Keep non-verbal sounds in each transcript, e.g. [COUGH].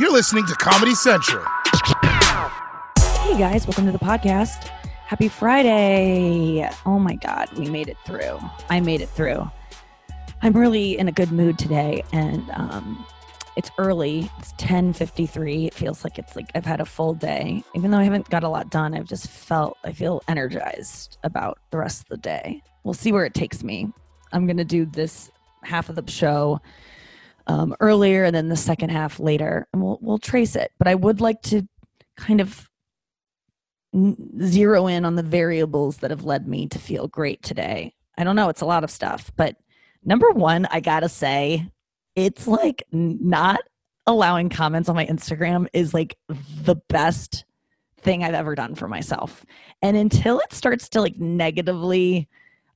You're listening to Comedy Central. Hey guys, welcome to the podcast. Happy Friday. Oh my God, we made it through. I made it through. I'm really in a good mood today and um, it's early. It's 10:53. It feels like it's like I've had a full day. Even though I haven't got a lot done, I've just felt I feel energized about the rest of the day. We'll see where it takes me. I'm going to do this half of the show um, earlier and then the second half later and we'll we'll trace it. But I would like to kind of zero in on the variables that have led me to feel great today. I don't know, it's a lot of stuff, but number 1, I got to say it's like not allowing comments on my Instagram is like the best thing I've ever done for myself. And until it starts to like negatively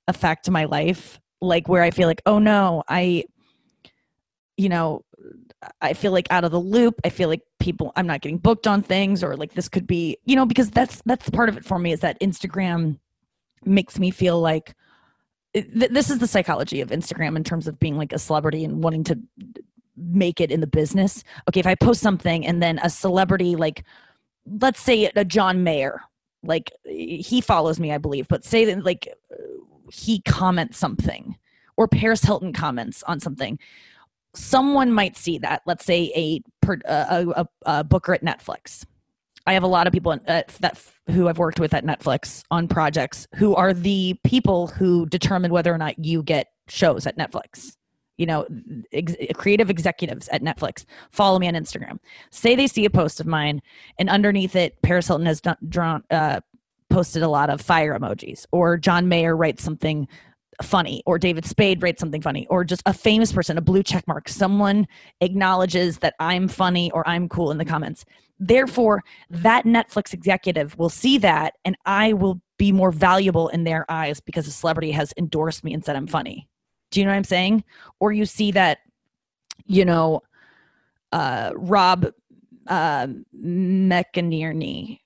affect my life, like where I feel like, oh no, I, you know, I feel like out of the loop. I feel like people, I'm not getting booked on things or like this could be, you know, because that's, that's part of it for me is that Instagram makes me feel like, this is the psychology of Instagram in terms of being like a celebrity and wanting to make it in the business. Okay, if I post something and then a celebrity like let's say a John Mayer, like he follows me, I believe, but say that like he comments something or Paris Hilton comments on something. Someone might see that. Let's say a a, a, a booker at Netflix I have a lot of people uh, that who I've worked with at Netflix on projects who are the people who determine whether or not you get shows at Netflix. You know, ex- creative executives at Netflix follow me on Instagram. Say they see a post of mine, and underneath it, Paris Hilton has drawn, uh, posted a lot of fire emojis, or John Mayer writes something funny or David Spade writes something funny or just a famous person, a blue check mark. Someone acknowledges that I'm funny or I'm cool in the comments. Therefore, that Netflix executive will see that and I will be more valuable in their eyes because a celebrity has endorsed me and said I'm funny. Do you know what I'm saying? Or you see that, you know, uh, Rob uh, McInerney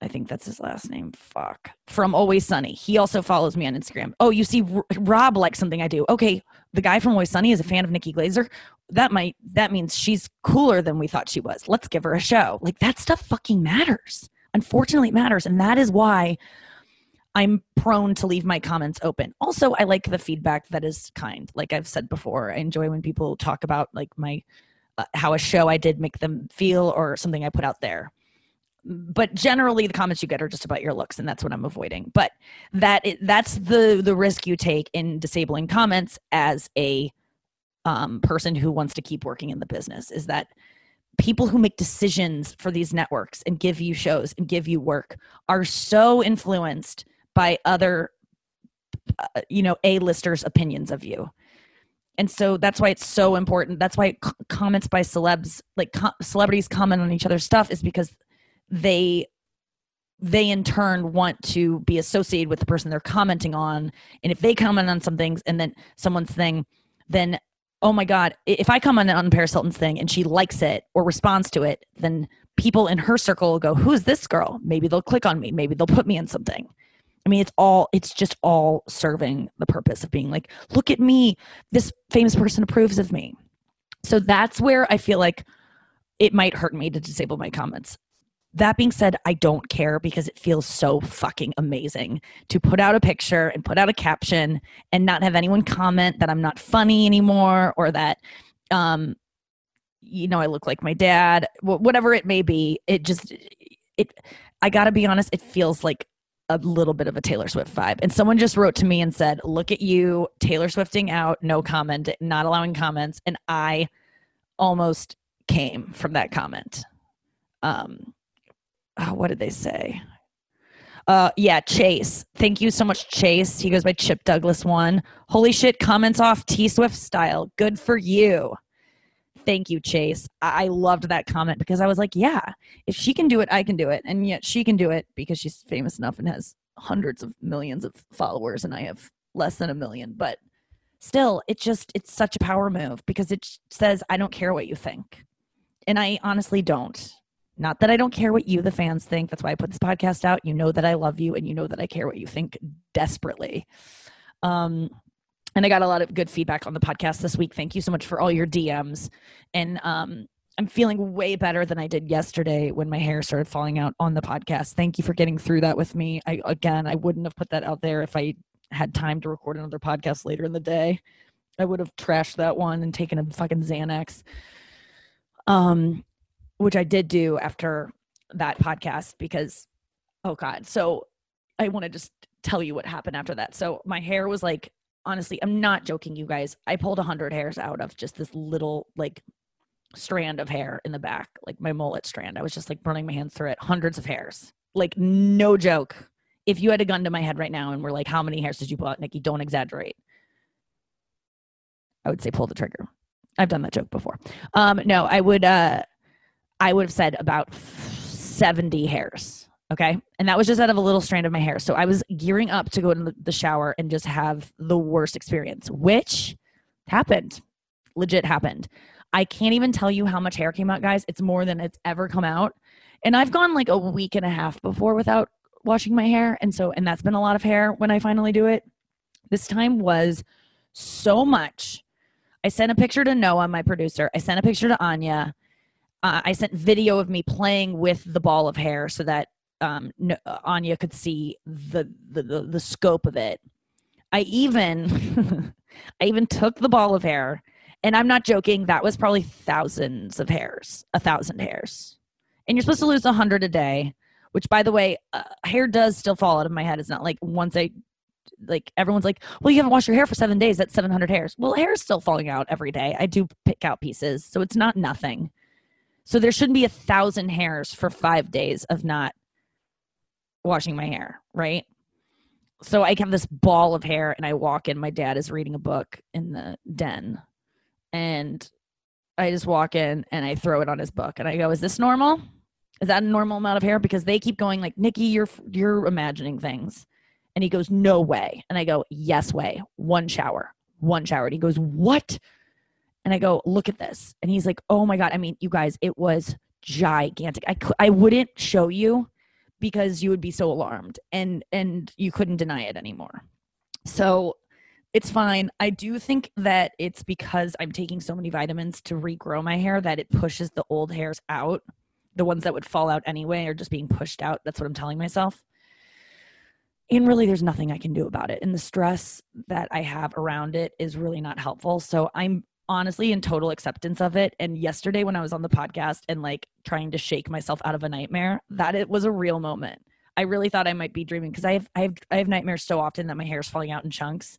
I think that's his last name. Fuck. From Always Sunny. He also follows me on Instagram. Oh, you see, R- Rob likes something I do. Okay, the guy from Always Sunny is a fan of Nikki Glazer. That might that means she's cooler than we thought she was. Let's give her a show. Like that stuff fucking matters. Unfortunately, it matters, and that is why I'm prone to leave my comments open. Also, I like the feedback that is kind. Like I've said before, I enjoy when people talk about like my uh, how a show I did make them feel or something I put out there but generally the comments you get are just about your looks and that's what i'm avoiding. But that—that's the the risk you take in disabling comments as a um, person who wants to keep working in the business is that people who make decisions for these networks and give you shows and give you work are so influenced by other uh, you know a-listers opinions of you. And so that's why it's so important that's why c- comments by celebs like co- celebrities comment on each other's stuff is because they they in turn want to be associated with the person they're commenting on. And if they comment on some things and then someone's thing then oh my god if i comment on paris hilton's thing and she likes it or responds to it then people in her circle will go who's this girl? Maybe they'll click on me. Maybe they'll put me in something. I mean it's all it's just all serving the purpose of being like look at me. This famous person approves of me. So that's where i feel like it might hurt me to disable my comments that being said, I don't care because it feels so fucking amazing to put out a picture and put out a caption and not have anyone comment that I'm not funny anymore or that, um, you know, I look like my dad, whatever it may be. It just, it, I gotta be honest, it feels like a little bit of a Taylor Swift vibe. And someone just wrote to me and said, Look at you, Taylor Swifting out, no comment, not allowing comments. And I almost came from that comment. Um, oh, what did they say? Uh, yeah, Chase. Thank you so much, Chase. He goes by Chip Douglas one. Holy shit, comments off T Swift style. Good for you. Thank you, Chase. I-, I loved that comment because I was like, yeah, if she can do it, I can do it. And yet she can do it because she's famous enough and has hundreds of millions of followers, and I have less than a million. But still, it just, it's such a power move because it says, I don't care what you think. And I honestly don't. Not that I don't care what you, the fans, think. That's why I put this podcast out. You know that I love you and you know that I care what you think desperately. Um, and I got a lot of good feedback on the podcast this week. Thank you so much for all your DMs. And um, I'm feeling way better than I did yesterday when my hair started falling out on the podcast. Thank you for getting through that with me. I again, I wouldn't have put that out there if I had time to record another podcast later in the day. I would have trashed that one and taken a fucking Xanax. Um, which I did do after that podcast because oh god. So I want to just tell you what happened after that. So my hair was like honestly, I'm not joking you guys. I pulled 100 hairs out of just this little like strand of hair in the back, like my mullet strand. I was just like running my hands through it, hundreds of hairs. Like no joke. If you had a gun to my head right now and we're like, how many hairs did you pull out, Nikki? Don't exaggerate. I would say pull the trigger. I've done that joke before. Um, no, I would uh I would have said about 70 hairs. Okay. And that was just out of a little strand of my hair. So I was gearing up to go in the shower and just have the worst experience, which happened. Legit happened. I can't even tell you how much hair came out, guys. It's more than it's ever come out. And I've gone like a week and a half before without washing my hair. And so, and that's been a lot of hair when I finally do it. This time was so much. I sent a picture to Noah, my producer. I sent a picture to Anya. Uh, I sent video of me playing with the ball of hair so that um, Anya could see the, the, the the scope of it. I even [LAUGHS] I even took the ball of hair and I'm not joking, that was probably thousands of hairs, a thousand hairs. And you're supposed to lose a hundred a day, which by the way, uh, hair does still fall out of my head. It's not like once I like everyone's like, well, you haven't washed your hair for seven days. That's 700 hairs. Well, hair is still falling out every day. I do pick out pieces, so it's not nothing. So there shouldn't be a thousand hairs for five days of not washing my hair, right? So I have this ball of hair, and I walk in. My dad is reading a book in the den, and I just walk in and I throw it on his book and I go, "Is this normal? Is that a normal amount of hair?" Because they keep going like, "Nikki, you're you're imagining things," and he goes, "No way," and I go, "Yes way. One shower, one shower." And he goes, "What?" And I go, "Look at this," and he's like, "Oh my god! I mean, you guys, it was gigantic. I I wouldn't show you because you would be so alarmed and and you couldn't deny it anymore." So it's fine. I do think that it's because I'm taking so many vitamins to regrow my hair that it pushes the old hairs out. The ones that would fall out anyway are just being pushed out. That's what I'm telling myself. And really, there's nothing I can do about it. And the stress that I have around it is really not helpful. So I'm honestly in total acceptance of it. And yesterday, when I was on the podcast and like trying to shake myself out of a nightmare, that it was a real moment. I really thought I might be dreaming because I have I have I have nightmares so often that my hair is falling out in chunks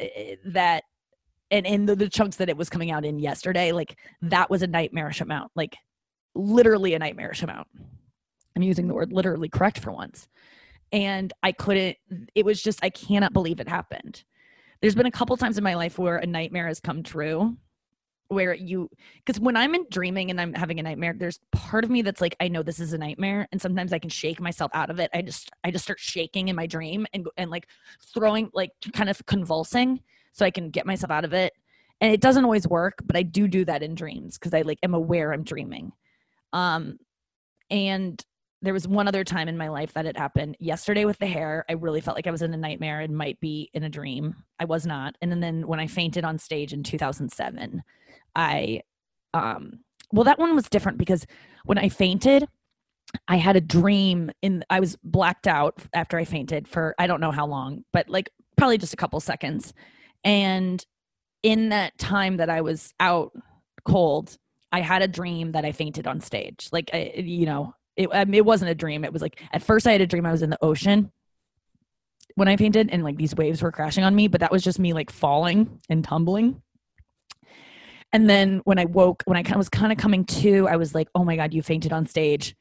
Eh, that and in the, the chunks that it was coming out in yesterday like that was a nightmarish amount like literally a nightmarish amount i'm using the word literally correct for once and i couldn't it was just i cannot believe it happened there's been a couple times in my life where a nightmare has come true where you because when i'm in dreaming and i'm having a nightmare there's part of me that's like i know this is a nightmare. And sometimes i can shake myself out of it. I just i just start shaking in my dream and and like throwing like kind of convulsing so i can get myself out of it. And it doesn't always work but i do do that in dreams because i like am aware i'm dreaming. Um and there was one other time in my life that it happened yesterday with the hair i really felt like i was in a nightmare and might be in a dream i was not and then when i fainted on stage in 2007 I um well that one was different because when I fainted I had a dream in I was blacked out after I fainted for I don't know how long, but like probably just a couple seconds. And in that time that I was out cold, I had a dream that I fainted on stage. Like I, you know, it um, it wasn't a dream. It was like at first I had a dream I was in the ocean when I fainted and like these waves were crashing on me, but that was just me like falling and tumbling. And then when I woke, when I was kind of coming to, I was like, oh my God, you fainted on stage.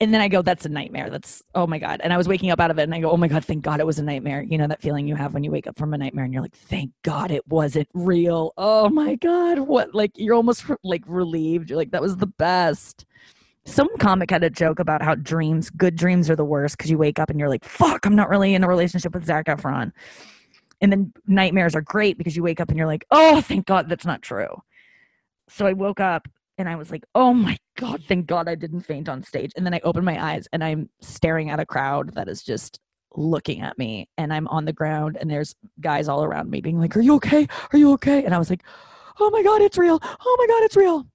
And then I go, that's a nightmare. That's, oh my God. And I was waking up out of it and I go, oh my God, thank God it was a nightmare. You know, that feeling you have when you wake up from a nightmare and you're like, thank God it wasn't real. Oh my God. What, like, you're almost like relieved. You're like, that was the best. Some comic had a joke about how dreams, good dreams are the worst because you wake up and you're like, fuck, I'm not really in a relationship with Zac Efron. And then nightmares are great because you wake up and you're like, oh, thank God that's not true. So I woke up and I was like, oh my God, thank God I didn't faint on stage. And then I opened my eyes and I'm staring at a crowd that is just looking at me. And I'm on the ground and there's guys all around me being like, are you okay? Are you okay? And I was like, oh my God, it's real. Oh my God, it's real.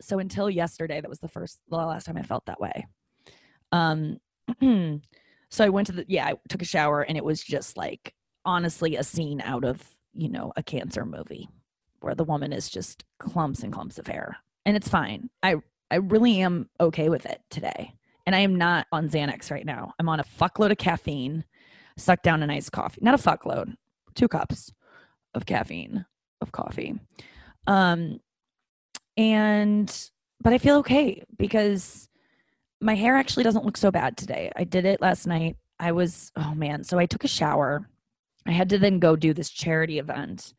So until yesterday, that was the first, the last time I felt that way. Um, [CLEARS THROAT] so I went to the, yeah, I took a shower and it was just like, honestly, a scene out of, you know, a cancer movie where the woman is just clumps and clumps of hair. And it's fine. I, I really am okay with it today. And I am not on Xanax right now. I'm on a fuckload of caffeine, sucked down an iced coffee. Not a fuckload, two cups of caffeine of coffee. Um, and but I feel okay because my hair actually doesn't look so bad today. I did it last night. I was oh man, so I took a shower. I had to then go do this charity event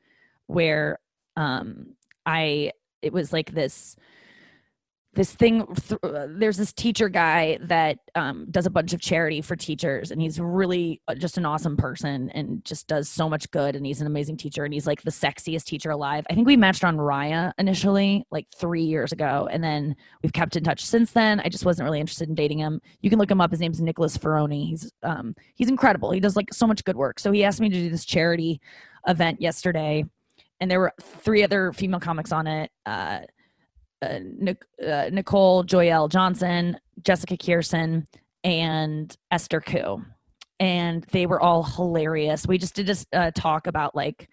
where um I it was like this this thing th- uh, there's this teacher guy that um, does a bunch of charity for teachers and he's really uh, just an awesome person and just does so much good and he's an amazing teacher and he's like the sexiest teacher alive. I think we matched on raya initially like three years ago and then we've kept in touch since then. I just wasn't really interested in dating him. You can look him up. His name's nicholas ferroni. He's um he's incredible. He does like so much good work. So he asked me to do this charity event yesterday and there were three other female comics on it uh uh, uh, Nicole Joyelle Johnson, Jessica Kirson, and Esther Ku. And they were all hilarious. We just did just uh, talk about like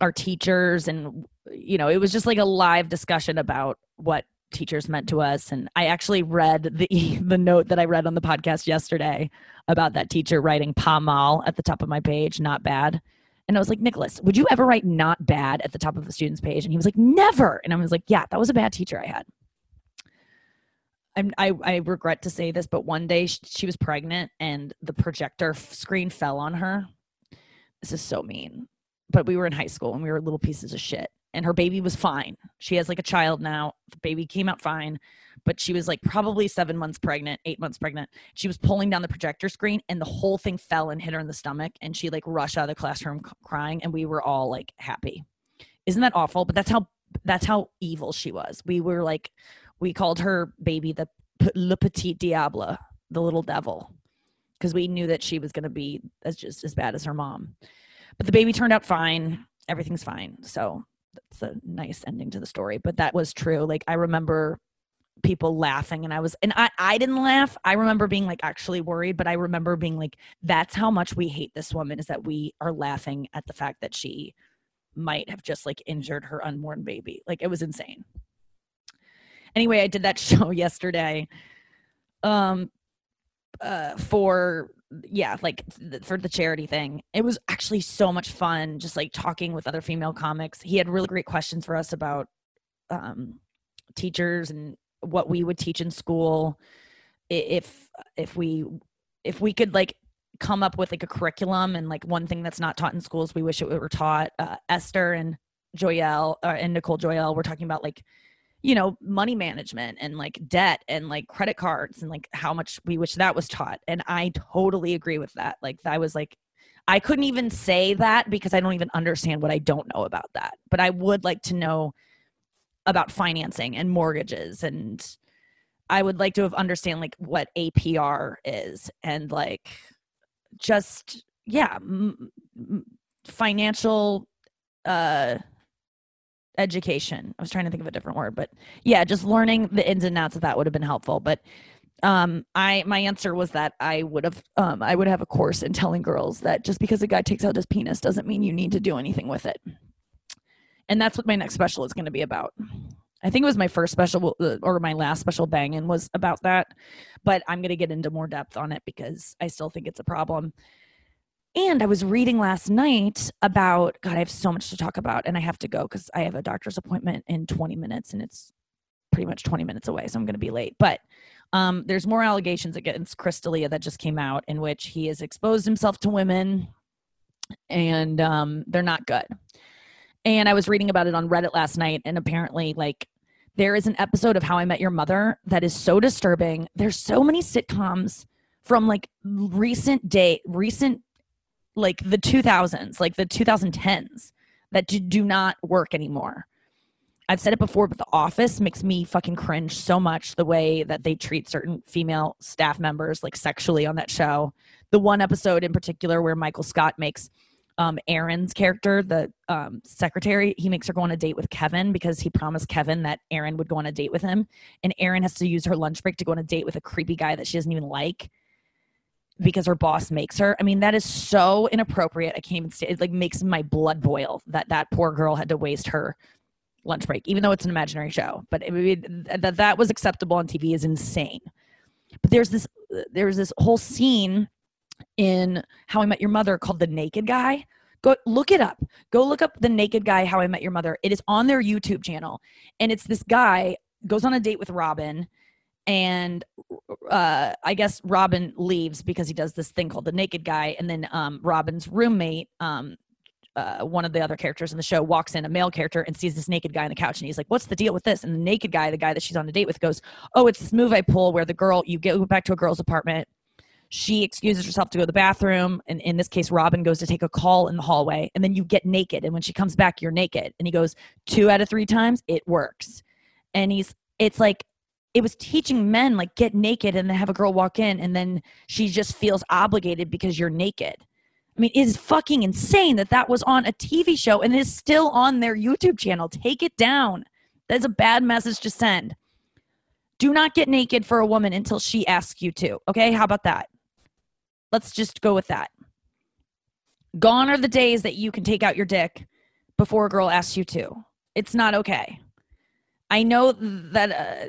our teachers, and you know, it was just like a live discussion about what teachers meant to us. And I actually read the [LAUGHS] the note that I read on the podcast yesterday about that teacher writing "pas mal" at the top of my page. Not bad. And I was like, Nicholas, would you ever write not bad at the top of the student's page? And he was like, never. And I was like, yeah, that was a bad teacher I had. I'm, I, I regret to say this, but one day she, she was pregnant and the projector screen fell on her. This is so mean. But we were in high school and we were little pieces of shit. And her baby was fine. She has like a child now. The baby came out fine but she was like probably seven months pregnant, eight months pregnant. She was pulling down the projector screen and the whole thing fell and hit her in the stomach. And she like rushed out of the classroom crying. And we were all like happy. Isn't that awful? But that's how that's how evil she was. We were like, we called her baby the Le Petit Diable, the little devil, because we knew that she was going to be as just as bad as her mom. But the baby turned out fine. Everything's fine. So that's a nice ending to the story. But that was true. Like I remember people laughing and I was and I I didn't laugh. I remember being like actually worried, but I remember being like that's how much we hate this woman is that we are laughing at the fact that she might have just like injured her unborn baby. Like it was insane. Anyway, I did that [LAUGHS] show yesterday um uh for yeah, like th- for the charity thing. It was actually so much fun just like talking with other female comics. He had really great questions for us about um teachers and what we would teach in school if if we if we could like come up with like a curriculum and like one thing that's not taught in schools we wish it were taught uh, esther and joyelle uh, and nicole joyelle were talking about like you know money management and like debt and like credit cards and like how much we wish that was taught and i totally agree with that like i was like i couldn't even say that because i don't even understand what i don't know about that but i would like to know about financing and mortgages and I would like to have understand like what APR is and like just yeah m- m- financial uh education. I was trying to think of a different word, but yeah, just learning the ins and outs of that would have been helpful. But um I my answer was that I would have um I would have a course in telling girls that just because a guy takes out his penis doesn't mean you need to do anything with it and that's what my next special is going to be about. I think it was my first special uh, or my last special banging was about that, but I'm going to get into more depth on it because I still think it's a problem. And I was reading last night about God, I have so much to talk about, and I have to go because I have a doctor's appointment in 20 minutes, and it's pretty much 20 minutes away, so I'm going to be late. But um, there's more allegations against Chris D'Elia that just came out in which he has exposed himself to women, and um, they're not good and I was reading about it on Reddit last night, and apparently, like, there is an episode of How I Met Your Mother that is so disturbing. There's so many sitcoms from like recent day, recent, like the 2000s, like the 2010s, that do, not work anymore. I've said it before, but The Office makes me fucking cringe so much the way that they treat certain female staff members like sexually on that show. The one episode in particular where Michael Scott makes um, Erin's character, the um, secretary, he makes her go on a date with Kevin because he promised Kevin that Erin would go on a date with him. And Erin has to use her lunch break to go on a date with a creepy guy that she doesn't even like because her boss makes her. I mean, that is so inappropriate. I can't even say it like makes my blood boil that that poor girl had to waste her lunch break, even though it's an imaginary show. But it, that that was acceptable on TV is insane. But there's this there's this whole scene in How I Met Your Mother called The Naked Guy. Go look it up. Go look up The Naked Guy How I Met Your Mother. It is on their YouTube channel. And it's this guy goes on a date with Robin and uh, I guess Robin leaves because he does this thing called the naked guy, and then um, Robin's roommate, um, uh, one of the other characters in the show, walks in, a male character, and sees this naked guy on the couch, and he's like, "What's the deal with this?" And the naked guy, the guy that she's on a date with, goes, "Oh, it's this move I pull where the girl you get back to a girl's apartment." She excuses herself to go to the bathroom, and in this case, Robin goes to take a call in the hallway, and then you get naked, and when she comes back, you're naked. And he goes, two out of three times, it works. And he's, it's like it was teaching men like get naked and then have a girl walk in and then she just feels obligated because you're naked. I mean, it is fucking insane that that was on a TV show and is still on their YouTube channel. Take it down. That is a bad message to send. Do not get naked for a woman until she asks you to. Okay, how about that? Let's just go with that. Gone are the days that you can take out your dick before a girl asks you to. It's not okay. I know that uh,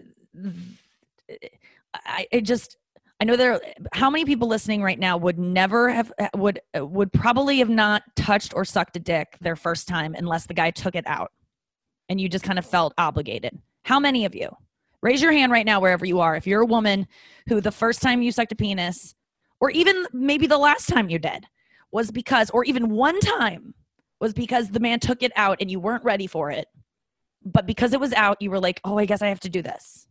I it just I know there how many people listening right now would never have would would probably have not touched or sucked a dick their first time unless the guy took it out and you just kind of felt obligated. How many of you? Raise your hand right now wherever you are if you're a woman who the first time you sucked a penis or even maybe the last time you did was because or even one time was because the man took it out and you weren't ready for it. But because it was out, you were like, "Oh, I guess I have to do this."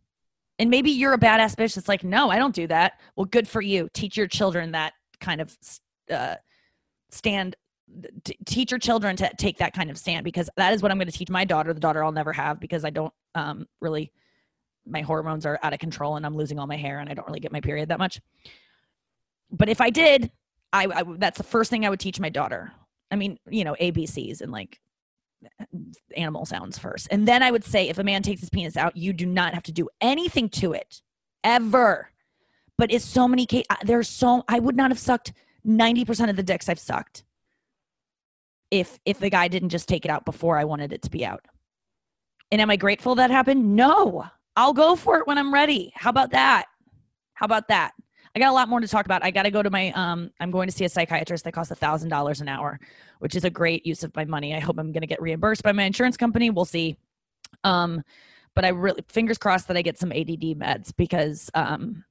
And maybe you're a badass bitch that's like, no, I don't do that. Well, good for you. Teach your children that kind of uh, stand. T- teach your children to take that kind of stand because that is what I'm going to teach my daughter, the daughter I'll never have because I don't um, really, my hormones are out of control and I'm losing all my hair and I don't really get my period that much. But if I did, I, I that's the first thing I would teach my daughter. I mean, you know, ABCs and like Uh, animal sounds first. And then I would say if a man takes his penis out, you do not have to do anything to it ever. But it's so many cases. There's so I would not have sucked 90% of the dicks I've sucked if if the guy didn't just take it out before I wanted it to be out. And am I grateful that happened? No. I'll go for it when I'm ready. How about that? How about that? I got a lot more to talk about. I got to go to my um I'm going to see a psychiatrist that costs a thousand dollars an hour, which is a great use of my money. I hope I'm going to get reimbursed by my insurance company. We'll see. Um, but I really fingers crossed that I get some ADD meds because um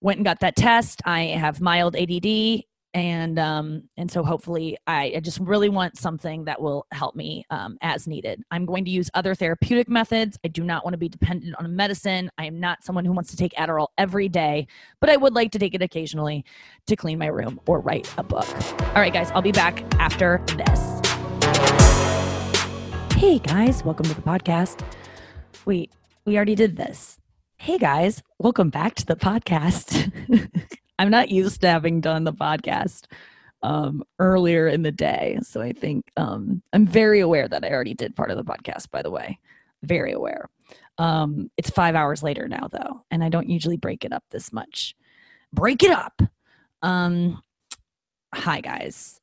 went and got that test. I have mild ADD and um and so hopefully I, I just really want something that will help me um, as needed. I'm going to use other therapeutic methods. I do not want to be dependent on a medicine. I am not someone who wants to take adderall every day but i would like to take it occasionally to clean my room or write a book. All right guys i'll be back after this. Hey guys welcome to the podcast. Wait we already did this. Hey guys welcome back to the podcast [LAUGHS] I'm not used to having done the podcast um, earlier in the day. So I think um, I'm very aware that I already did part of the podcast, by the way. Very aware. Um, it's five hours later now, though, and I don't usually break it up this much. Break it up. Um, hi, guys.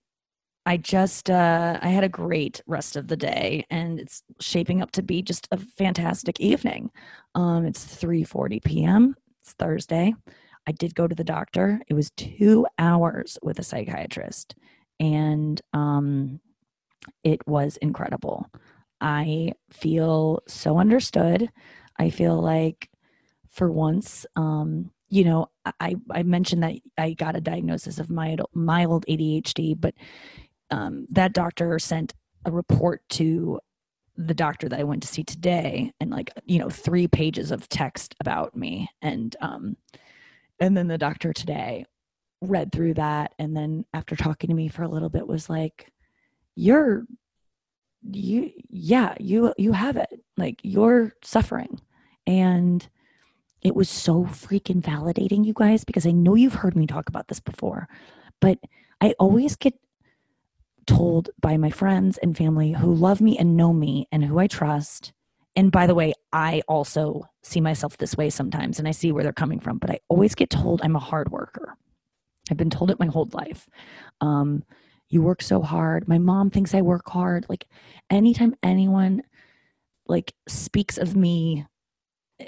I just uh, I had a great rest of the day, and it's shaping up to be just a fantastic evening. Um, it's 3:40 p.m. It's Thursday. I did go to the doctor. It was two hours with a psychiatrist, and um, it was incredible. I feel so understood. I feel like for once, um, you know, I, I mentioned that I got a diagnosis of mild, mild ADHD, but um, that doctor sent a report to the doctor that I went to see today and like, you know, three pages of text about me. And, um, and then the doctor today read through that and then after talking to me for a little bit was like you're you yeah you you have it like you're suffering and it was so freaking validating you guys because i know you've heard me talk about this before but i always get told by my friends and family who love me and know me and who I trust. And by the way, I also see myself this way sometimes and I see where they're coming from, but I always get told I'm a hard worker. I've been told it my whole life. Um, you work so hard. My mom thinks I work hard. Like anytime anyone like speaks of me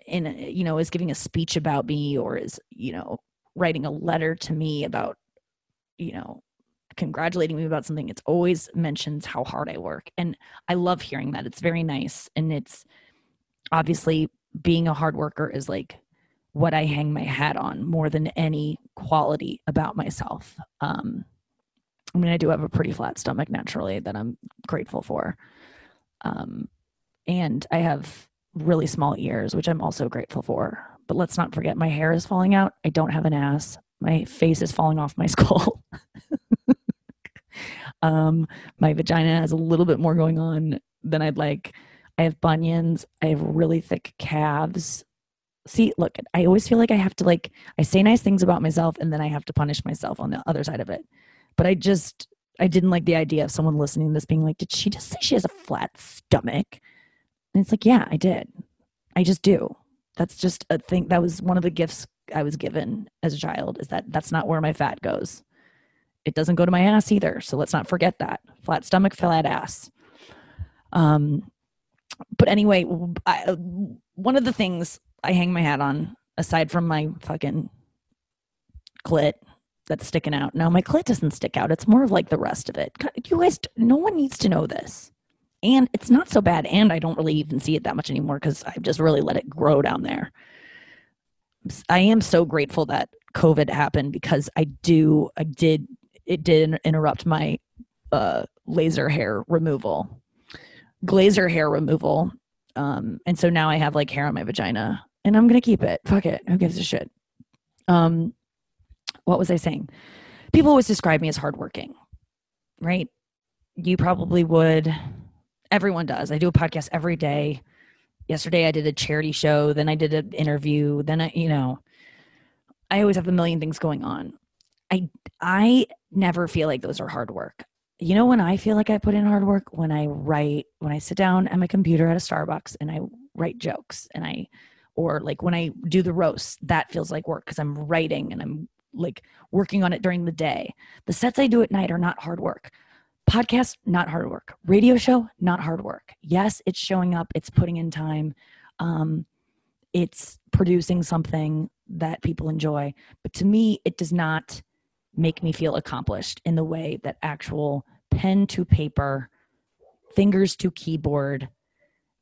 in you know is giving a speech about me or is you know writing a letter to me about you know congratulating me about something it's always mentions how hard i work and i love hearing that it's very nice and it's obviously being a hard worker is like what i hang my hat on more than any quality about myself um i mean i do have a pretty flat stomach naturally that i'm grateful for um and i have really small ears which i'm also grateful for but let's not forget my hair is falling out i don't have an ass my face is falling off my [LAUGHS] skull um, my vagina has a little bit more going on than I'd like. I have bunions. I have really thick calves. See, look, I always feel like I have to like I say nice things about myself and then I have to punish myself on the other side of it. But I just I didn't like the idea of someone listening to this being like, did she just say she has a flat stomach? And it's like, yeah, I did. I just do. That's just a thing. That was one of the gifts I was given as a child is that that's not where my fat goes. It doesn't go to my ass either. So let's not forget that. Flat stomach, flat ass. Um, but anyway, I, one of the things I hang my hat on, aside from my fucking clit that's sticking out. Now, my clit doesn't stick out. It's more of like the rest of it. You guys, no one needs to know this. And it's not so bad. And I don't really even see it that much anymore because I've just really let it grow down there. I am so grateful that COVID happened because I do, I did it did interrupt my uh, laser hair removal, glazer hair removal. Um, and so now I have like hair on my vagina and I'm going to keep it. Fuck it. Who gives a shit? Um, what was I saying? People always describe me as hardworking, right? You probably would. Everyone does. I do a podcast every day. Yesterday I did a charity show, then I did an interview, then I, you know, I always have a million things going on. I I never feel like those are hard work. You know when I feel like I put in hard work when I write when I sit down at my computer at a Starbucks and I write jokes and I or like when I do the roast, that feels like work because I'm writing and I'm like working on it during the day. The sets I do at night are not hard work. Podcast, not hard work. Radio show, not hard work. Yes, it's showing up, it's putting in time. Um, it's producing something that people enjoy. But to me, it does not make me feel accomplished in the way that actual pen to paper, fingers to keyboard,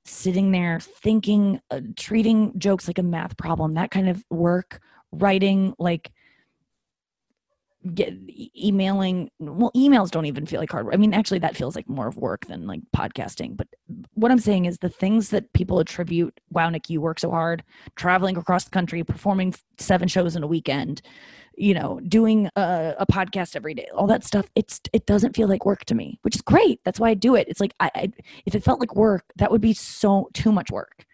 sitting there thinking, uh, treating jokes like a math problem, that kind of work, writing like get emailing well emails don't even feel like hard work. i mean actually that feels like more of work than like podcasting but what i'm saying is the things that people attribute wow nick you work so hard traveling across the country performing seven shows in a weekend you know doing a, a, podcast every day all that stuff it's it doesn't feel like work to me which is great. That's why i do it. It's like I, I if it felt like work that would be so too much work.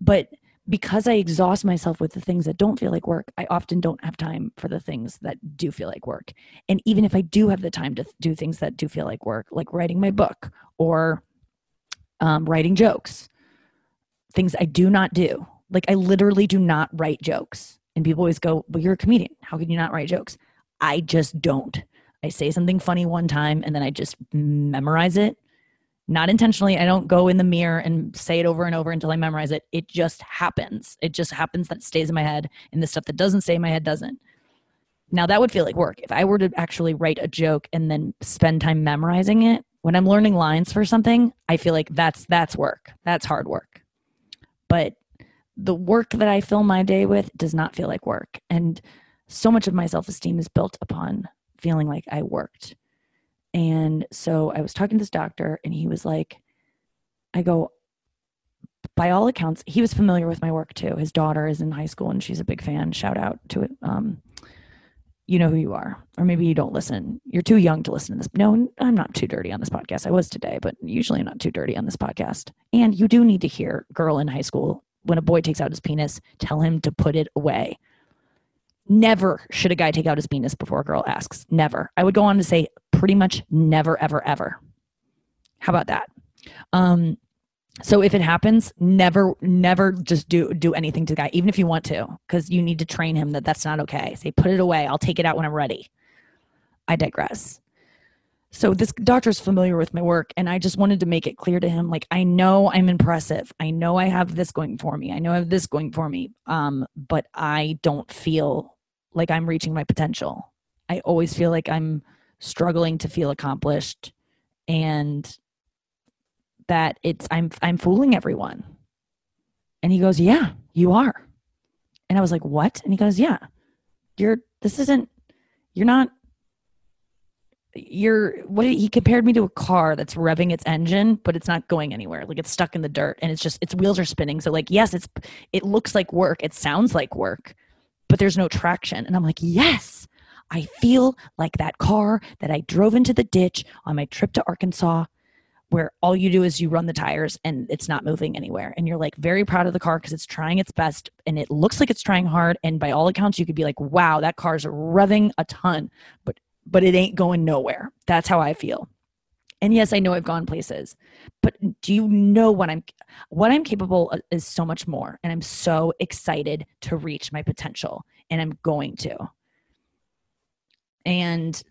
But because i exhaust myself with the things that don't feel like work i often don't have time for the things that do feel like work. And even if i do have the time to do things that do feel like work like writing my book or um, writing jokes things i do not do like i literally do not write jokes and people always go, Well, you're a comedian. How can you not write jokes? I just don't. I say something funny one time and then I just memorize it. Not intentionally. I don't go in the mirror and say it over and over until I memorize it. It just happens. It just happens that stays in my head, and the stuff that doesn't stay in my head doesn't. Now, that would feel like work. If I were to actually write a joke and then spend time memorizing it, when I'm learning lines for something, I feel like that's that's work. That's hard work. But the work that I fill my day with does not feel like work. And so much of my self esteem is built upon feeling like I worked. And so I was talking to this doctor, and he was like, I go, by all accounts, he was familiar with my work too. His daughter is in high school and she's a big fan. Shout out to it. Um, you know who you are, or maybe you don't listen. You're too young to listen to this. No, I'm not too dirty on this podcast. I was today, but usually I'm not too dirty on this podcast. And you do need to hear girl in high school when a boy takes out his penis, tell him to put it away. Never should a guy take out his penis before a girl asks. Never. I would go on to say pretty much never, ever, ever. How about that? Um, so if it happens, never, never just do do anything to the guy, even if you want to, because you need to train him that that's not okay. Say, put it away. I'll take it out when I'm ready. I digress. So this doctor's familiar with my work, and I just wanted to make it clear to him, like I know I'm impressive. I know I have this going for me. I know I have this going for me. Um, but I don't feel like I'm reaching my potential. I always feel like I'm struggling to feel accomplished, and that it's I'm I'm fooling everyone. And he goes, "Yeah, you are." And I was like, "What?" And he goes, "Yeah. You're this isn't you're not you're what he compared me to a car that's revving its engine but it's not going anywhere. Like it's stuck in the dirt and it's just its wheels are spinning. So like yes it's it looks like work. It sounds like work but there's no traction. And i'm like yes i feel like that car that i drove into the ditch on my trip to arkansas where all you do is you run the tires and it's not moving anywhere. And you're like very proud of the car because it's trying its best and it looks like it's trying hard. And by all accounts you could be like wow that car's revving a ton. But but it ain't going nowhere. That's how I feel. And yes, I know I've gone places, but do you know what I'm what I'm capable of is so much more and I'm so excited to reach my potential and I'm going to. And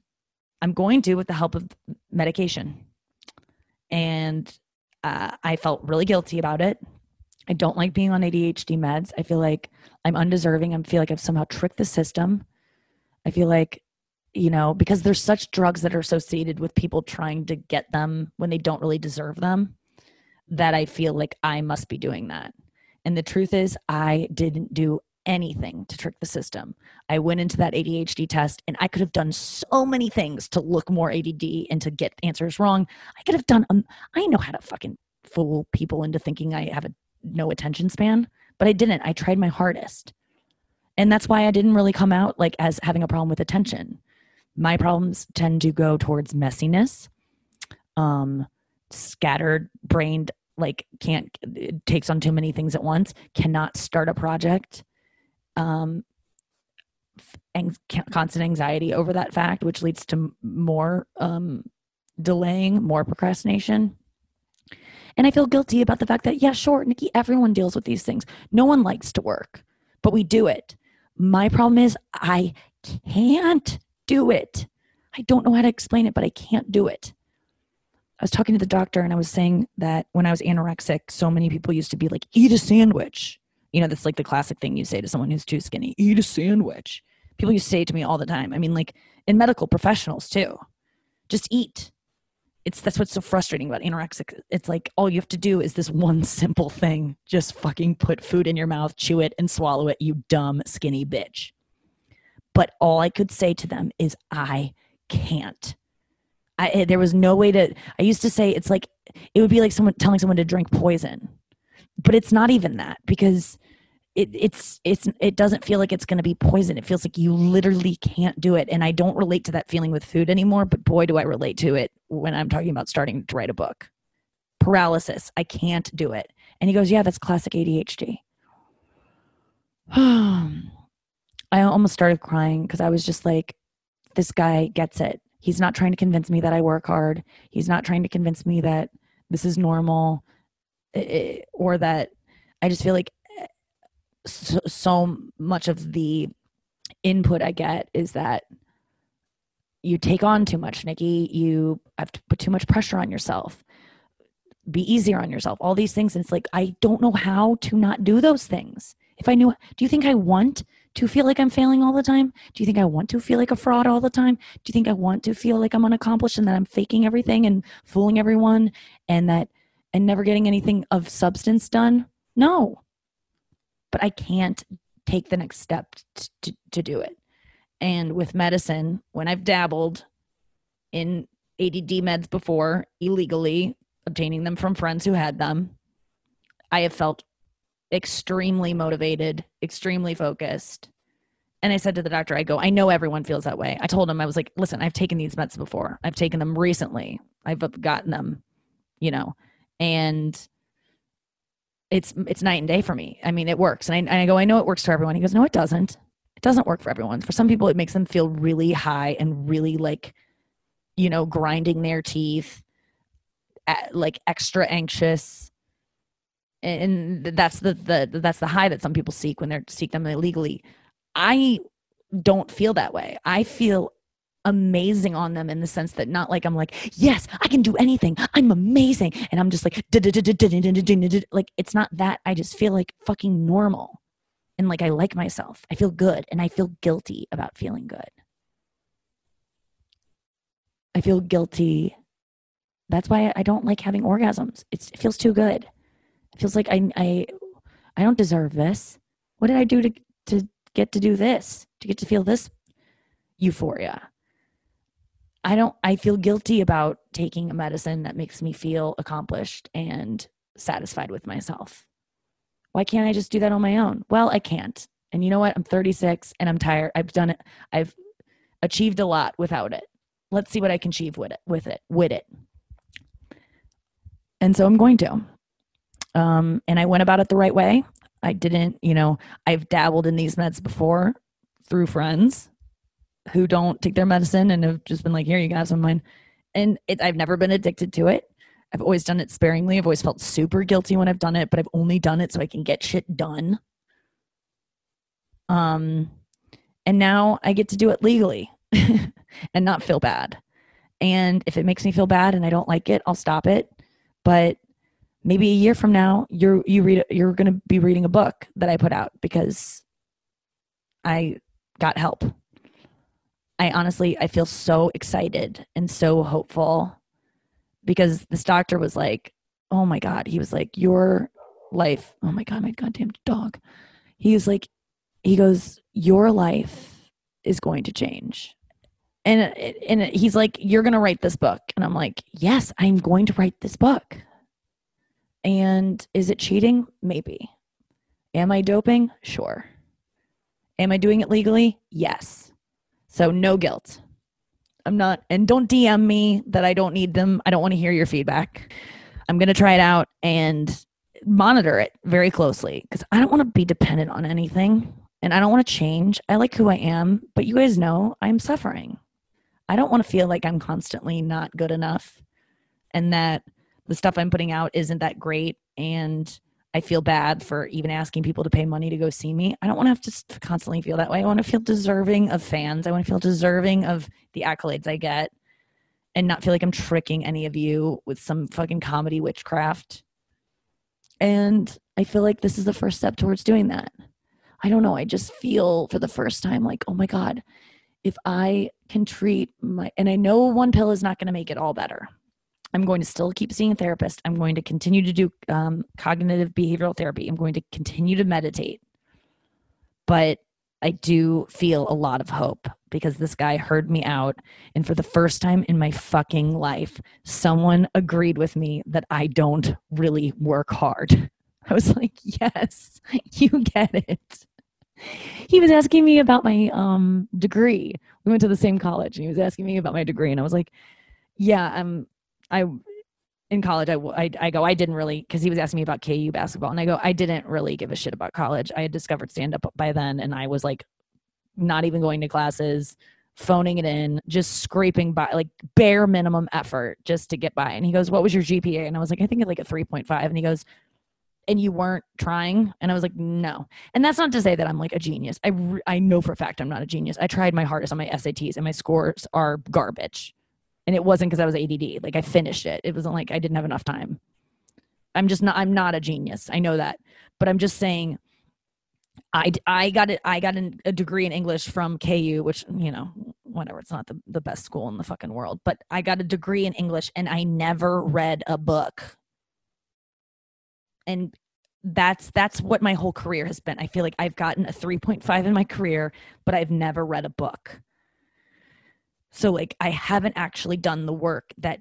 I'm going to with the help of medication. And uh, I felt really guilty about it. I don't like being on ADHD meds. I feel like I'm undeserving. I feel like I've somehow tricked the system. I feel like you know, because there's such drugs that are associated with people trying to get them when they don't really deserve them that I feel like I must be doing that. And the truth is, I didn't do anything to trick the system. I went into that ADHD test and I could have done so many things to look more ADD and to get answers wrong. I could have done, um, I know how to fucking fool people into thinking I have a no attention span, but I didn't. I tried my hardest. And that's why I didn't really come out like as having a problem with attention my problems tend to go towards messiness um scattered brained like can't it takes on too many things at once cannot start a project um and constant anxiety over that fact which leads to more um delaying more procrastination. And i feel guilty about the fact that yeah sure nikki everyone deals with these things. No one likes to work but we do it. My problem is i can't do it. I don't know how to explain it, but I can't do it. I was talking to the doctor and I was saying that when I was anorexic, so many people used to be like, eat a sandwich. You know, that's like the classic thing you say to someone who's too skinny eat a sandwich. People used to say it to me all the time. I mean, like in medical professionals too. Just eat. It's that's what's so frustrating about anorexic. It's like all you have to do is this one simple thing. Just fucking put food in your mouth, chew it, and swallow it, you dumb, skinny bitch. But all I could say to them is, I can't. I, eh, there was no way to. I used to say it's like it would be like someone telling someone to drink poison, but it's not even that because it, it's it's it doesn't feel like it's going to be poison. It feels like you literally can't do it, and I don't relate to that feeling with food anymore. But boy, do I relate to it when I'm talking about starting to write a book. Paralysis. I can't do it. And he goes, "Yeah, that's classic ADHD." [SIGHS] I almost started crying because I was just like, this guy gets it. He's not trying to convince me that I work hard. He's not trying to convince me that this is normal eh, eh, or that I just feel like eh, so, so much of the input I get is that you take on too much, Nikki. You have to put too much pressure on yourself. Be easier on yourself. All these things. And it's like, I don't know how to not do those things. If I knew, do you think I want to feel like I'm failing all the time? Do you think I want to feel like a fraud all the time? Do you think I want to feel like I'm unaccomplished and that I'm faking everything and fooling everyone and that and never getting anything of substance done? No. But I can't take the next step to, to, to do it. And with medicine, when I've dabbled in ADD meds before illegally, obtaining them from friends who had them, I have felt extremely motivated, extremely focused. And I said to the doctor, I go, I know everyone feels that way. I told him, I was like, listen, I've taken these meds before. I've taken them recently. I've gotten them, you know, and it's it's night and day for me. I mean, it works. And I, and I go, I know it works for everyone. He goes, no, it doesn't. It doesn't work for everyone. For some people, it makes them feel really high and really like, you know, grinding their teeth, like extra anxious. And that's the, the that's the high that some people seek when they're seek them illegally. I don't feel that way. I feel amazing on them in the sense that not like I'm like, yes, I can do anything. I'm amazing. And I'm just like, like it's not that. I just feel like fucking normal. And like I like myself. I feel good and I feel guilty about feeling good. I feel guilty. That's why I don't like having orgasms. It's, it feels too good. Feels like I, I, I don't deserve this. What did I do to, to get to do this? To get to feel this euphoria? I don't I feel guilty about taking a medicine that makes me feel accomplished and satisfied with myself. Why can't I just do that on my own? Well, I can't. And you know what? I'm 36 and I'm tired. I've done it. I've achieved a lot without it. Let's see what I can achieve with it with it with it. And so I'm going to. Um, and I went about it the right way. I didn't, you know, I've dabbled in these meds before through friends who don't take their medicine and have just been like, here, you got some mine. And it, I've never been addicted to it. I've always done it sparingly. I've always felt super guilty when I've done it, but I've only done it so I can get shit done. Um, and now I get to do it legally [LAUGHS] and not feel bad. And if it makes me feel bad and I don't like it, I'll stop it. But maybe a year from now, you're you read you're going to be reading a book that I put out because I got help I honestly I feel so excited and so hopeful because this doctor was like, "Oh my god." He was like, "Your life, oh my god, my goddamn dog." He was like he goes, "Your life is going to change." And and he's like, "You're going to write this book." And I'm like, "Yes, I'm going to write this book." And is it cheating? Maybe. Am I doping? Sure. Am I doing it legally? Yes. So no guilt. I'm not, and don't DM me that I don't need them. I don't want to hear your feedback. I'm going to try it out and monitor it very closely because I don't want to be dependent on anything and I don't want to change. I like who I am, but you guys know I'm suffering. I don't want to feel like I'm constantly not good enough and that the stuff I'm putting out isn't that great and I feel bad for even asking people to pay money to go see me. I don't want to have to constantly feel that way. I want to feel deserving of fans. I want to feel deserving of the accolades I get and not feel like I'm tricking any of you with some fucking comedy witchcraft. And I feel like this is the first step towards doing that. I don't know. I just feel for the first time like, oh my God, if I can treat my, and I know one pill is not going to make it all better. I'm going to still keep seeing a therapist. I'm going to continue to do um, cognitive behavioral therapy. I'm going to continue to meditate. But I do feel a lot of hope because this guy heard me out. And for the first time in my fucking life, someone agreed with me that I don't really work hard. [LAUGHS] I was like, yes, [LAUGHS] you get it. He was asking me about my um, degree. We went to the same college and he was asking me about my degree. And I was like, yeah, I'm I in college I, I, I go i didn't really because he was asking me about ku basketball and i go i didn't really give a shit about college. I had discovered stand up by then and i was like not even going to classes phoning it in just scraping by like bare minimum effort just to get by. And he goes what was your gpa and i was like i think like a 3.5 and he goes and you weren't trying? And i was like no. And that's not to say that i'm like a genius. I re- i know for a fact i'm not a genius. I tried my hardest on my sats and my scores are garbage and it wasn't because I was ADD. Like I finished it. It wasn't like I didn't have enough time. I'm just not. I'm not a genius. I know that, but I'm just saying. I, I got it. I got an, a degree in English from KU, which you know, whatever. It's not the, the best school in the fucking world, but I got a degree in English, and I never read a book. And that's that's what my whole career has been. I feel like I've gotten a 3.5 in my career, but I've never read a book. So, like, I haven't actually done the work that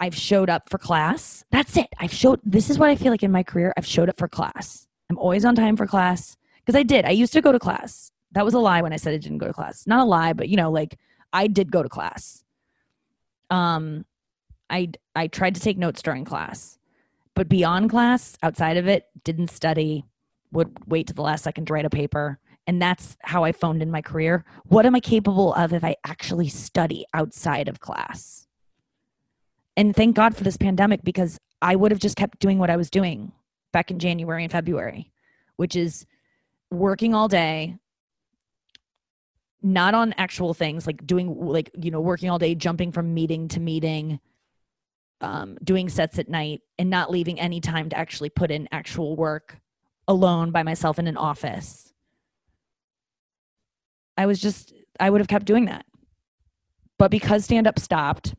I've showed up for class. That's it. I've showed, this is what I feel like in my career. I've showed up for class. I'm always on time for class because I did. I used to go to class. That was a lie when I said I didn't go to class. Not a lie, but you know, like, I did go to class. Um, I I tried to take notes during class, but beyond class, outside of it, didn't study. Would wait to the last second to write a paper And that's how I phoned in my career. What am I capable of if I actually study outside of class? And thank God for this pandemic because I would have just kept doing what I was doing back in January and February, which is working all day, not on actual things like doing like you know working all day jumping from meeting to meeting um, doing sets at night and not leaving any time to actually put in actual work alone by myself in an office i was just i would have kept doing that. But because stand up stopped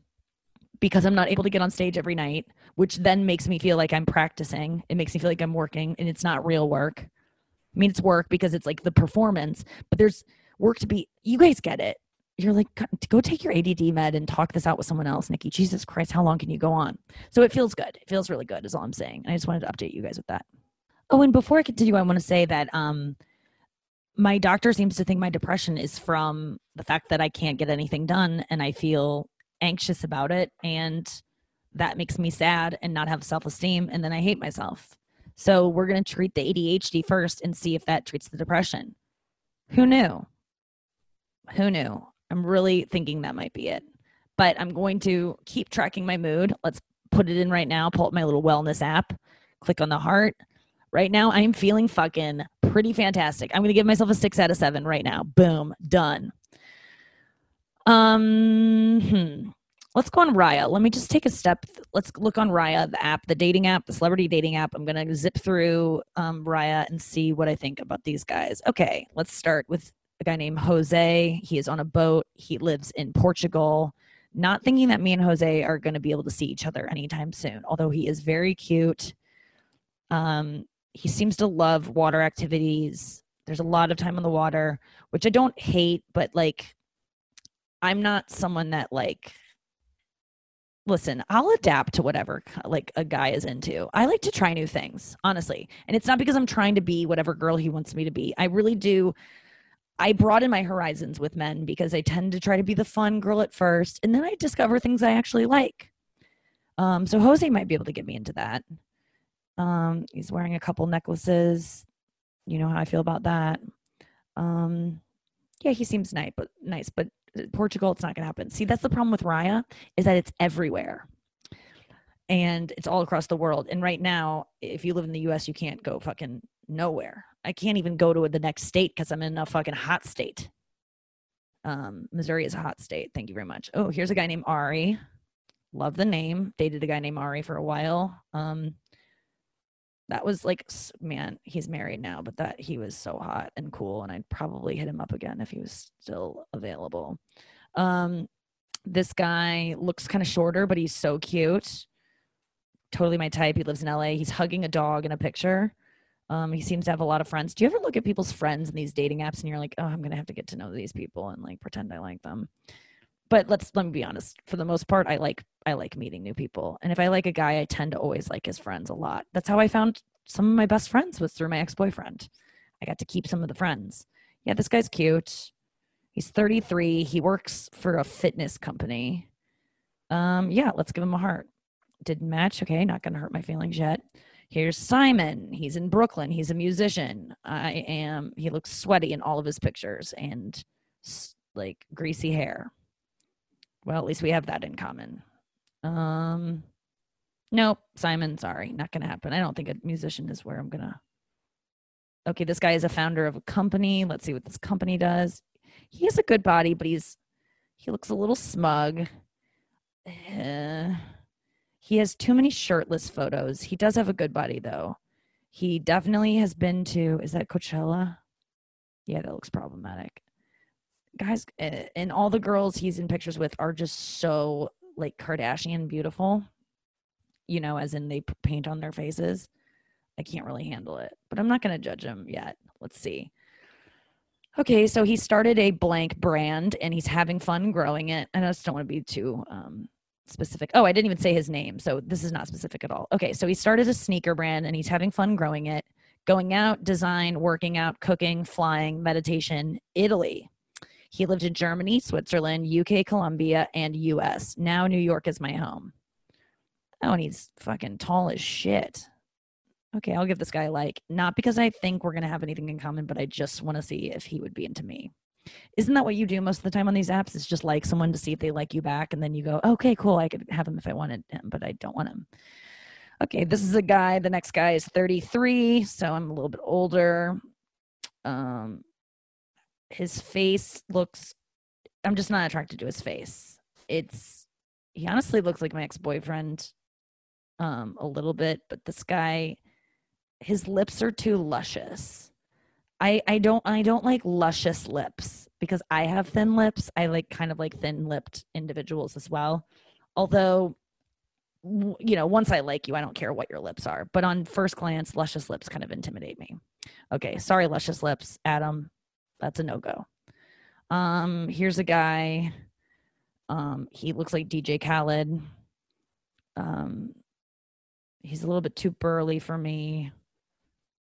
because i'm not able to get on stage every night which then makes me feel like i'm practicing it makes me feel like i'm working and it's not real work. I mean it's work because it's like the performance but there's work to be you guys get it. You're like go take your add med and talk this out with someone else nikki. Jesus christ how long can you go on? So it feels good. It feels really good is all i'm saying. And i just wanted to update you guys with that. Oh and before i continue i want to say that um my doctor seems to think my depression is from the fact that i can't get anything done and i feel anxious about it and that makes me sad and not have self-esteem and then i hate myself so we're going to treat the adhd first and see if that treats the depression who knew who knew? I'm really thinking that might be it. But I'm going to keep tracking my mood. Let's put it in right now. Pull up my little wellness app, click on the heart. Right now, I'm feeling fucking pretty fantastic. I'm going to give myself a six out of seven right now. Boom, done. Um, hmm. let's go on Raya. Let me just take a step. Let's look on Raya, the app, the dating app, the celebrity dating app. I'm going to zip through um, Raya and see what I think about these guys. Okay, let's start with a guy named Jose. He is on a boat. He lives in Portugal. Not thinking that me and Jose are going to be able to see each other anytime soon, although he is very cute. Um, he seems to love water activities. There's a lot of time on the water, which I don't hate, but like, I'm not someone that like listen, I'll adapt to whatever like a guy is into. I like to try new things, honestly. And it's not because I'm trying to be whatever girl he wants me to be. I really do I broaden my horizons with men because I tend to try to be the fun girl at first, and then I discover things I actually like. Um, so Jose might be able to get me into that. Um, he's wearing a couple necklaces. You know how I feel about that. Um, yeah, he seems nice, but nice, but uh, Portugal, it's not going to happen. See, that's the problem with Raya is that it's everywhere, and it's all across the world. And right now, if you live in the U.S., you can't go fucking nowhere. I can't even go to the next state because I'm in a fucking hot state. Um, Missouri is a hot state. Thank you very much. Oh, here's a guy named Ari. Love the name. Dated a guy named Ari for a while. Um, that was like, man, he's married now, but that he was so hot and cool, and I'd probably hit him up again if he was still available. Um, this guy looks kind of shorter, but he's so cute. Totally my type. He lives in LA. He's hugging a dog in a picture. Um, he seems to have a lot of friends. Do you ever look at people's friends in these dating apps and you're like, oh, I'm gonna have to get to know these people and like pretend I like them? But let's let me be honest. For the most part, I like I like meeting new people, and if I like a guy, I tend to always like his friends a lot. That's how I found some of my best friends was through my ex boyfriend. I got to keep some of the friends. Yeah, this guy's cute. He's 33. He works for a fitness company. Um, yeah, let's give him a heart. Didn't match. Okay, not gonna hurt my feelings yet. Here's Simon. He's in Brooklyn. He's a musician. I am. He looks sweaty in all of his pictures and like greasy hair. Well, at least we have that in common. Um, nope, Simon. Sorry, not gonna happen. I don't think a musician is where I'm gonna. Okay, this guy is a founder of a company. Let's see what this company does. He has a good body, but he's he looks a little smug. Uh, he has too many shirtless photos. He does have a good body though. He definitely has been to is that Coachella? Yeah, that looks problematic. Guys, eh, and all the girls he's in pictures with are just so like Kardashian beautiful. You know, as in they paint on their faces. I can't really handle it, but I'm not going to judge him yet. Let's see. Okay, so he started a blank brand and he's having fun growing it. And I just don't want to be too um, specific. Oh, I didn't even say his name. So this is not specific at all. Okay. So he started a sneaker brand and he's having fun growing it, going out, design, working out, cooking, flying, meditation, Italy. He lived in Germany, Switzerland, UK, Colombia, and US. Now New York is my home. Oh, and he's fucking tall as shit. Okay, I'll give this guy a like. Not because I think we're going to have anything in common, but I just want to see if he would be into me. Isn't that what you do most of the time on these apps? It's just like someone to see if they like you back, and then you go, okay, cool, I could have him if I wanted him, but I don't want him. Okay, this is a guy. The next guy is 33, so I'm a little bit older. Um, his face looks. I'm just not attracted to his face. It's. He honestly looks like my ex boyfriend, um, a little bit, but this guy, his lips are too luscious. I I don't I don't like luscious lips because I have thin lips. I like kind of like thin lipped individuals as well. Although you know, once I like you, I don't care what your lips are. But on first glance, luscious lips kind of intimidate me. Okay, sorry, luscious lips, Adam. That's a no go. Um, here's a guy. Um, he looks like DJ Khaled. Um, he's a little bit too burly for me.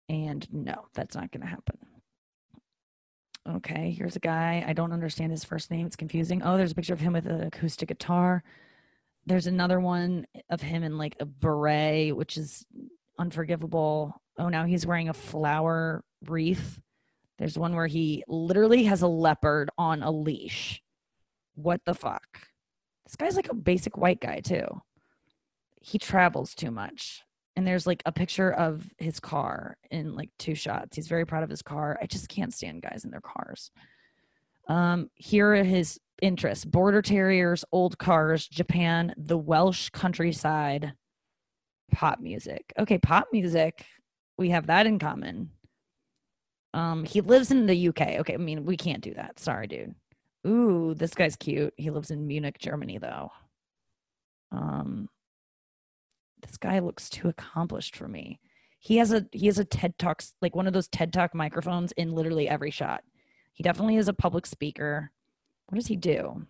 And no, that's not going to happen. Okay, here's a guy. I don't understand his first name. It's confusing. Oh, there's a picture of him with an acoustic guitar. There's another one of him in like a beret, which is unforgivable. Oh, now he's wearing a flower wreath. There's one where he literally has a leopard on a leash. What the fuck? This guy's like a basic white guy, too. He travels too much and there's like a picture of his car in like two shots. He's very proud of his car. I just can't stand guys in their cars. Um, here are his interests: border terriers, old cars, Japan, the Welsh countryside, pop music. Okay, pop music. We have that in common. Um, he lives in the UK. Okay, I mean we can't do that. Sorry, dude. Ooh, this guy's cute. He lives in Munich, Germany, though. Um, this guy looks too accomplished for me. He has a he has a TED Talks like one of those TED Talk microphones in literally every shot. He definitely is a public speaker. What does he do?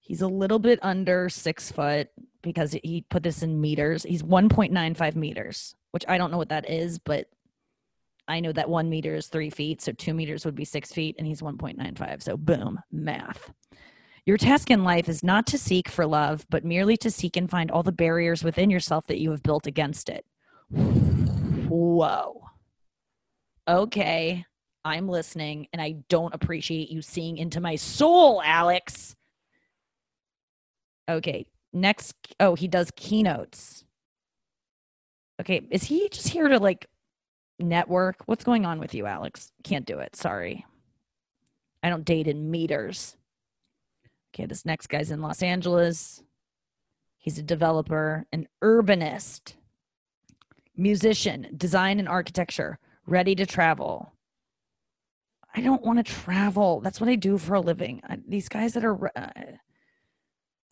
He's a little bit under six foot because he put this in meters. He's 1.95 meters, which I don't know what that is, but I know that one meter is three feet. So two meters would be six feet, and he's 1.95. So boom, math. Your task in life is not to seek for love, but merely to seek and find all the barriers within yourself that you have built against it. Whoa. Okay, I'm listening, and I don't appreciate you seeing into my soul, Alex. Okay, next. Oh, he does keynotes. Okay, is he just here to like network? What's going on with you, Alex? Can't do it. Sorry. I don't date in meters. Okay, this next guy's in Los Angeles. He's a developer, an urbanist, musician, design and architecture, ready to travel. I don't want to travel. That's what I do for a living. I, these guys that are, uh,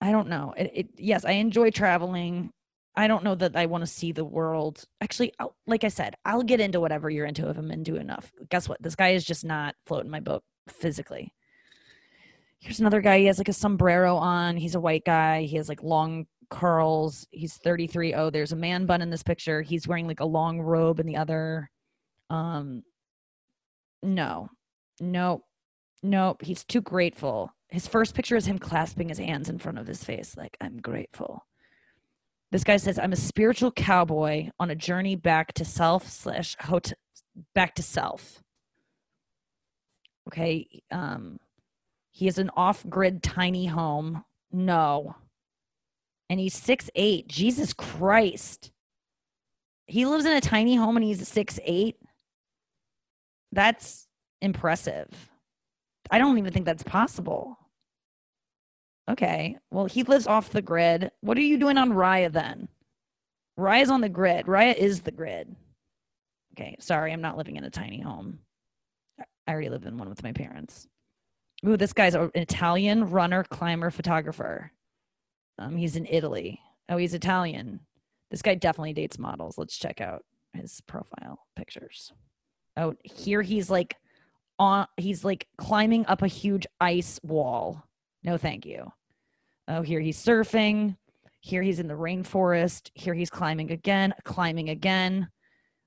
I don't know. It, it, yes, I enjoy traveling. I don't know that I want to see the world. Actually, I'll, like I said, I'll get into whatever you're into if I'm into enough. Guess what? This guy is just not floating my boat physically here's another guy. He has like a sombrero on. He's a white guy. He has like long curls. He's 33. Oh, there's a man bun in this picture. He's wearing like a long robe in the other. Um, no, no, no. He's too grateful. His first picture is him clasping his hands in front of his face, like, I'm grateful. This guy says, I'm a spiritual cowboy on a journey back to self slash back to self. Okay. Um, he has an off grid tiny home. No. And he's six eight. Jesus Christ. He lives in a tiny home and he's six eight. That's impressive. I don't even think that's possible. Okay. Well, he lives off the grid. What are you doing on Raya then? Raya's on the grid. Raya is the grid. Okay. Sorry, I'm not living in a tiny home. I already live in one with my parents. Ooh, this guy's an Italian runner, climber, photographer. Um, he's in Italy. Oh, he's Italian. This guy definitely dates models. Let's check out his profile pictures. Oh, here he's like on he's like climbing up a huge ice wall. No, thank you. Oh, here he's surfing. Here he's in the rainforest. Here he's climbing again, climbing again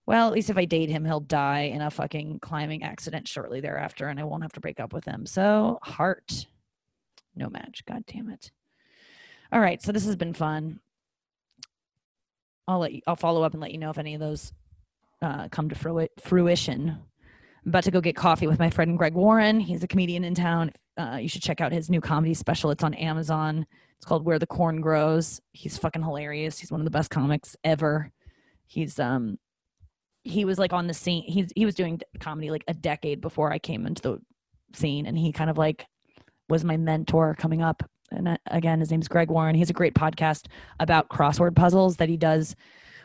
well, at least if I date him, he'll die in a fucking climbing accident shortly thereafter, and I won't have to break up with him. So, heart, no match. God damn it. All right, so this has been fun. I'll let you, I'll follow up and let you know if any of those uh, come to fruition. About to go get coffee with my friend Greg Warren. He's a comedian in town. Uh, you should check out his new comedy special. It's on Amazon. It's called Where the Corn Grows. He's fucking hilarious. He's one of the best comics ever. He's um he was like on the scene. He's he was doing comedy like a decade before I came into the scene, and he kind of like was my mentor coming up. And uh, again, his name's Greg Warren. He has a great podcast about crossword puzzles that he does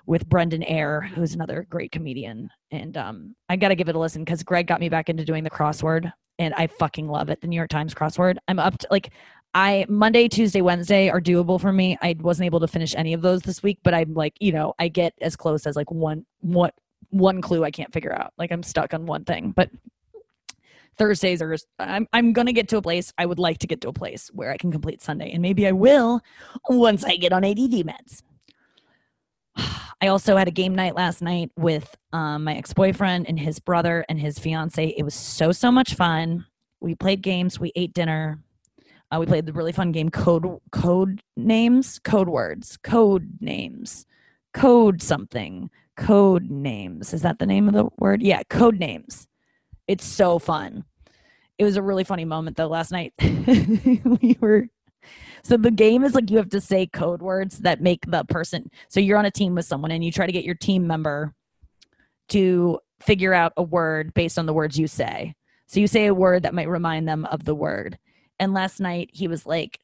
with Brendan Air, who's another great comedian. And um, I got to give it a listen because Greg got me back into doing the crossword, and I fucking love it. The New York Times crossword. I'm up to like I Monday, Tuesday, Wednesday are doable for me. I wasn't able to finish any of those this week, but I'm like, you know, I get as close as like one what one clue I can't figure out. Like I'm stuck on one thing. But Thursdays are I'm I'm gonna get to a place I would like to get to a place where I can complete Sunday, and maybe I will once I get on ADD meds. I also had a game night last night with um, my ex boyfriend and his brother and his fiance. It was so so much fun. We played games. We ate dinner. Uh, we played the really fun game code code names, code words, code names, code something, code names. Is that the name of the word? Yeah, code names. It's so fun. It was a really funny moment though last night. [LAUGHS] we were so the game is like you have to say code words that make the person so you're on a team with someone and you try to get your team member to figure out a word based on the words you say. So you say a word that might remind them of the word. And last night he was like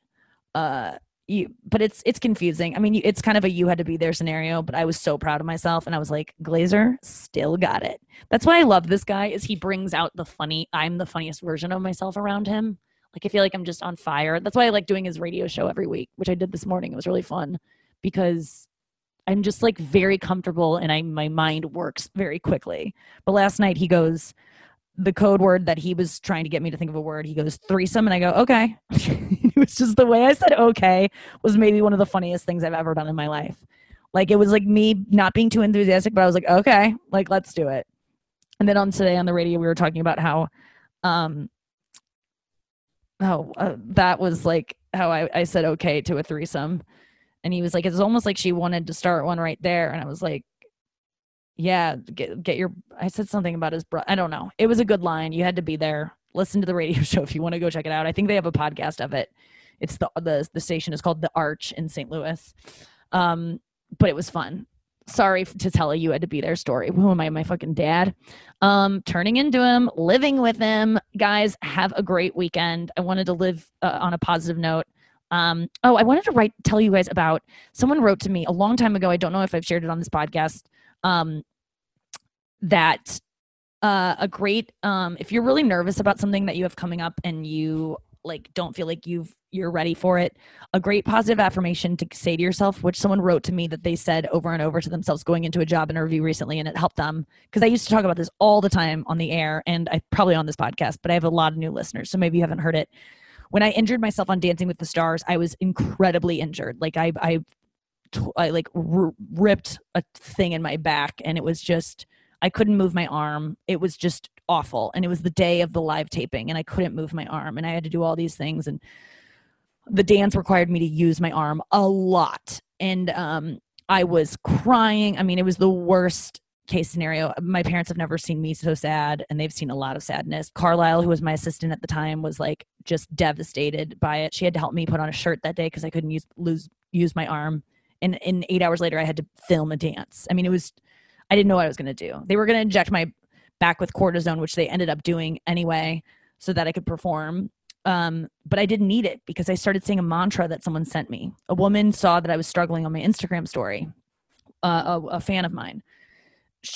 uh you but it's it's confusing i mean it's kind of a you had to be there scenario but i was so proud of myself and i was like Glaser still got it that's why i love this guy is he brings out the funny i'm the funniest version of myself around him like i feel like i'm just on fire that's why i like doing his radio show every week which i did this morning it was really fun because i'm just like very comfortable and i my mind works very quickly but last night he goes the code word that he was trying to get me to think of a word. He goes threesome, and I go okay. [LAUGHS] it was just the way I said okay was maybe one of the funniest things I've ever done in my life. Like it was like me not being too enthusiastic, but I was like okay, like let's do it. And then on today on the radio, we were talking about how, um, oh uh, that was like how I, I said okay to a threesome, and he was like it's almost like she wanted to start one right there, and I was like yeah, get get your. I said something about his brother. I don't know. It was a good line. You had to be there. Listen to the radio [LAUGHS] show if you want to go check it out. I think they have a podcast of it. It's the the the station is called The Arch in St. Louis. Um, but it was fun. Sorry to tell you you had to be their story. Who am I? My fucking dad. Um, turning into him, living with him. Guys, have a great weekend. I wanted to live uh, on a positive note. Um, oh, I wanted to write tell you guys about someone wrote to me a long time ago. I don't know if I've shared it on this podcast um, that uh, a great um, if you're really nervous about something that you have coming up and you like don't feel like you've you're ready for it. A great positive affirmation to say to yourself which someone wrote to me that they said over and over to themselves going into a job interview recently and it helped them because i used to talk about this all the time on the air and i probably on this podcast but i have a lot of new listeners so maybe you haven't heard it. When i injured myself on dancing with the stars i was incredibly injured. Like i i I like r- ripped a thing in my back, and it was just I couldn't move my arm. It was just awful, and it was the day of the live taping, and I couldn't move my arm, and I had to do all these things, and the dance required me to use my arm a lot, and um, I was crying. I mean, it was the worst case scenario. My parents have never seen me so sad, and they've seen a lot of sadness. Carlisle, who was my assistant at the time, was like just devastated by it. She had to help me put on a shirt that day because I couldn't use lose use my arm and in eight hours later i had to film a dance i mean it was i didn't know what i was going to do. They were going to inject my back with cortisone which they ended up doing anyway so that i could perform. Um, but i didn't need it because i started saying a mantra that someone sent me. A woman saw that i was struggling on my instagram story uh, a, a fan of mine.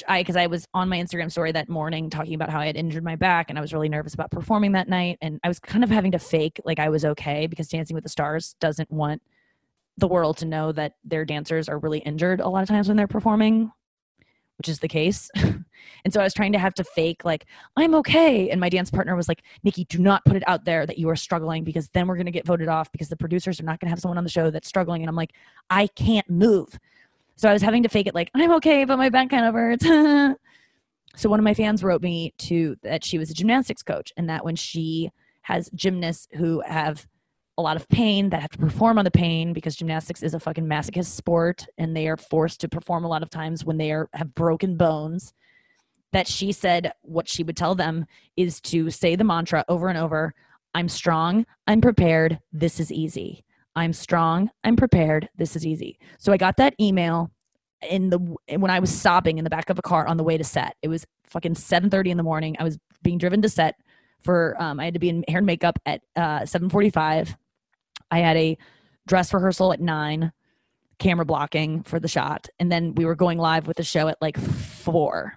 I because I was on my Instagram story that morning talking about how I had injured my back and I was really nervous about performing that night and I was kind of having to fake like I was okay because Dancing with the Stars doesn't want the world to know that their dancers are really injured a lot of times when they're performing which is the case. [LAUGHS] And so i was trying to have to fake like i'm okay. And my dance partner was like nikki do not put it out there that you are struggling because then we're going to get voted off because the producers are not going to have someone on the show that's struggling. And i'm like i can't move. So i was having to fake it like i'm okay but my back kind of hurts. [LAUGHS] So one of my fans wrote me to that she was a gymnastics coach and that when she has gymnasts who have a lot of pain, that have to perform on the pain because gymnastics is a fucking masochist sport and they are forced to perform a lot of times when they are have broken bones. That she said what she would tell them is to say the mantra over and over I'm strong, I'm prepared, this is easy. I'm strong, I'm prepared, this is easy. So I got that email in the when I was sobbing in the back of a car on the way to set. It was fucking 7:30 in the morning. I was being driven to set for um, I had to be in hair and makeup at uh, 7:45. I had a dress rehearsal at nine, camera blocking for the shot, and then we were going live with the show at like four.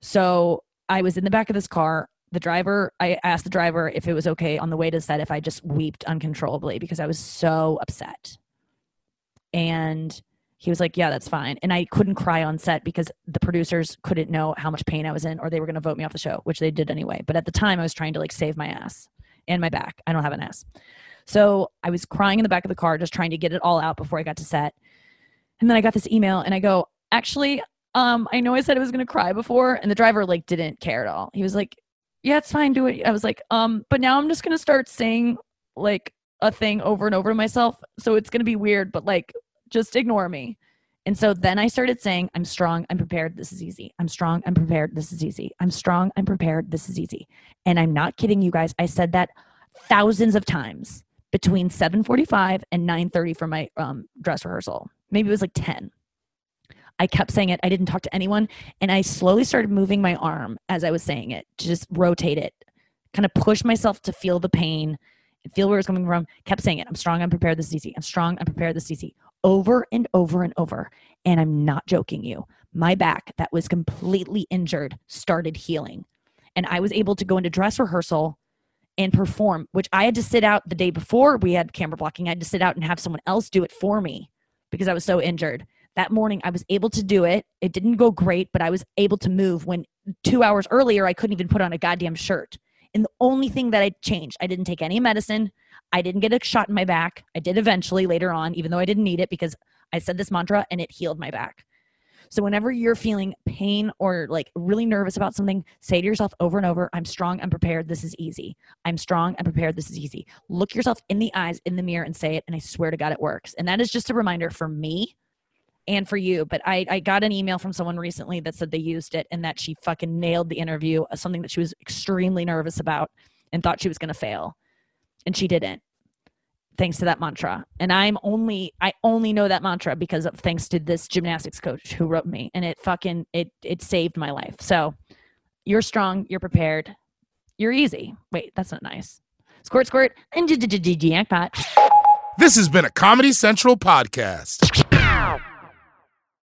So I was in the back of this car. The driver, I asked the driver if it was okay on the way to set if I just wept uncontrollably because I was so upset. And he was like, Yeah, that's fine. And I couldn't cry on set because the producers couldn't know how much pain I was in or they were going to vote me off the show, which they did anyway. But at the time, I was trying to like save my ass and my back. I don't have an ass. So I was crying in the back of the car, just trying to get it all out before I got to set. And then I got this email and I go, Actually, um, I know I said I was going to cry before. And the driver like didn't care at all. He was like, Yeah, it's fine. Do it. I was like, Um, but now I'm just going to start saying like a thing over and over to myself. So it's going to be weird, but like just ignore me. And so then I started saying, I'm strong, I'm prepared, this is easy. I'm strong, I'm prepared, this is easy. I'm strong, I'm prepared, this is easy. And I'm not kidding you guys. I said that thousands of times between 7:45 and 9:30 for my um, dress rehearsal. Maybe it was like 10. I kept saying it. I didn't talk to anyone, and I slowly started moving my arm as I was saying it to just rotate it, kind of push myself to feel the pain, feel where it's coming from. Kept saying it. I'm strong. I'm prepared. This is easy. I'm strong. I'm prepared. This is easy over and over and over. And I'm not joking you. My back, that was completely injured, started healing. And I was able to go into dress rehearsal and perform, which I had to sit out the day before we had camera blocking. I had to sit out and have someone else do it for me because I was so injured. That morning, I was able to do it. It didn't go great, but I was able to move when two hours earlier, I couldn't even put on a goddamn shirt. And the only thing that I changed, I didn't take any medicine. I didn't get a shot in my back. I did eventually later on, even though I didn't need it because I said this mantra and it healed my back. So whenever you're feeling pain or like really nervous about something, say to yourself over and over, I'm strong, I'm prepared, this is easy. I'm strong, I'm prepared, this is easy. Look yourself in the eyes in the mirror and say it, and I swear to God it works. And that is just a reminder for me and for you. But I, I got an email from someone recently that said they used it and that she fucking nailed the interview, uh, something that she was extremely nervous about and thought she was gonna fail and she didn't thanks to that mantra and i'm only i only know that mantra because of thanks to this gymnastics coach who wrote me and it fucking it it saved my life so you're strong you're prepared you're easy wait that's not nice squirt squirt and jackpot This has been a Comedy Central podcast.